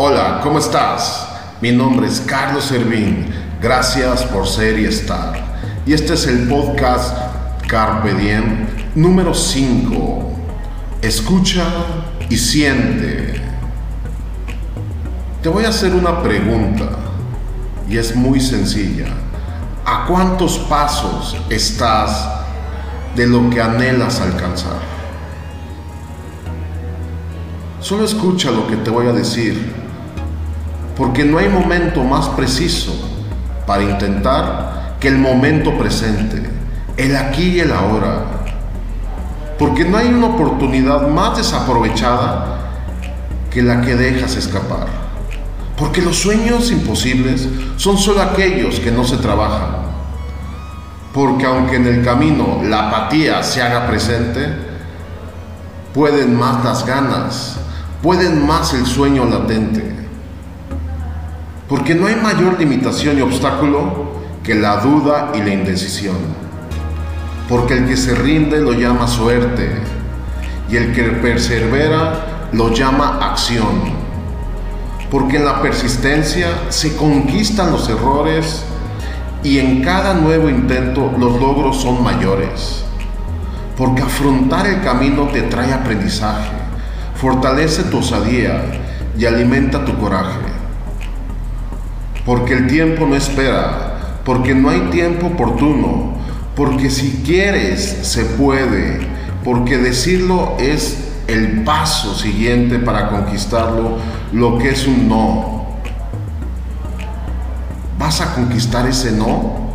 Hola, ¿cómo estás? Mi nombre es Carlos Servín. Gracias por ser y estar. Y este es el podcast Carpe Diem número 5. Escucha y siente. Te voy a hacer una pregunta y es muy sencilla. ¿A cuántos pasos estás de lo que anhelas alcanzar? Solo escucha lo que te voy a decir, porque no hay momento más preciso para intentar que el momento presente, el aquí y el ahora. Porque no hay una oportunidad más desaprovechada que la que dejas escapar. Porque los sueños imposibles son solo aquellos que no se trabajan. Porque aunque en el camino la apatía se haga presente, pueden más las ganas, pueden más el sueño latente. Porque no hay mayor limitación y obstáculo que la duda y la indecisión. Porque el que se rinde lo llama suerte y el que persevera lo llama acción. Porque en la persistencia se conquistan los errores y en cada nuevo intento los logros son mayores. Porque afrontar el camino te trae aprendizaje, fortalece tu osadía y alimenta tu coraje. Porque el tiempo no espera, porque no hay tiempo oportuno, porque si quieres se puede, porque decirlo es el paso siguiente para conquistarlo, lo que es un no. ¿Vas a conquistar ese no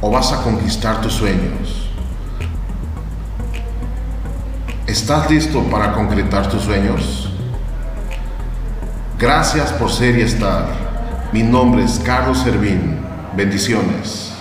o vas a conquistar tus sueños? ¿Estás listo para concretar tus sueños? Gracias por ser y estar. Mi nombre es Carlos Servín. Bendiciones.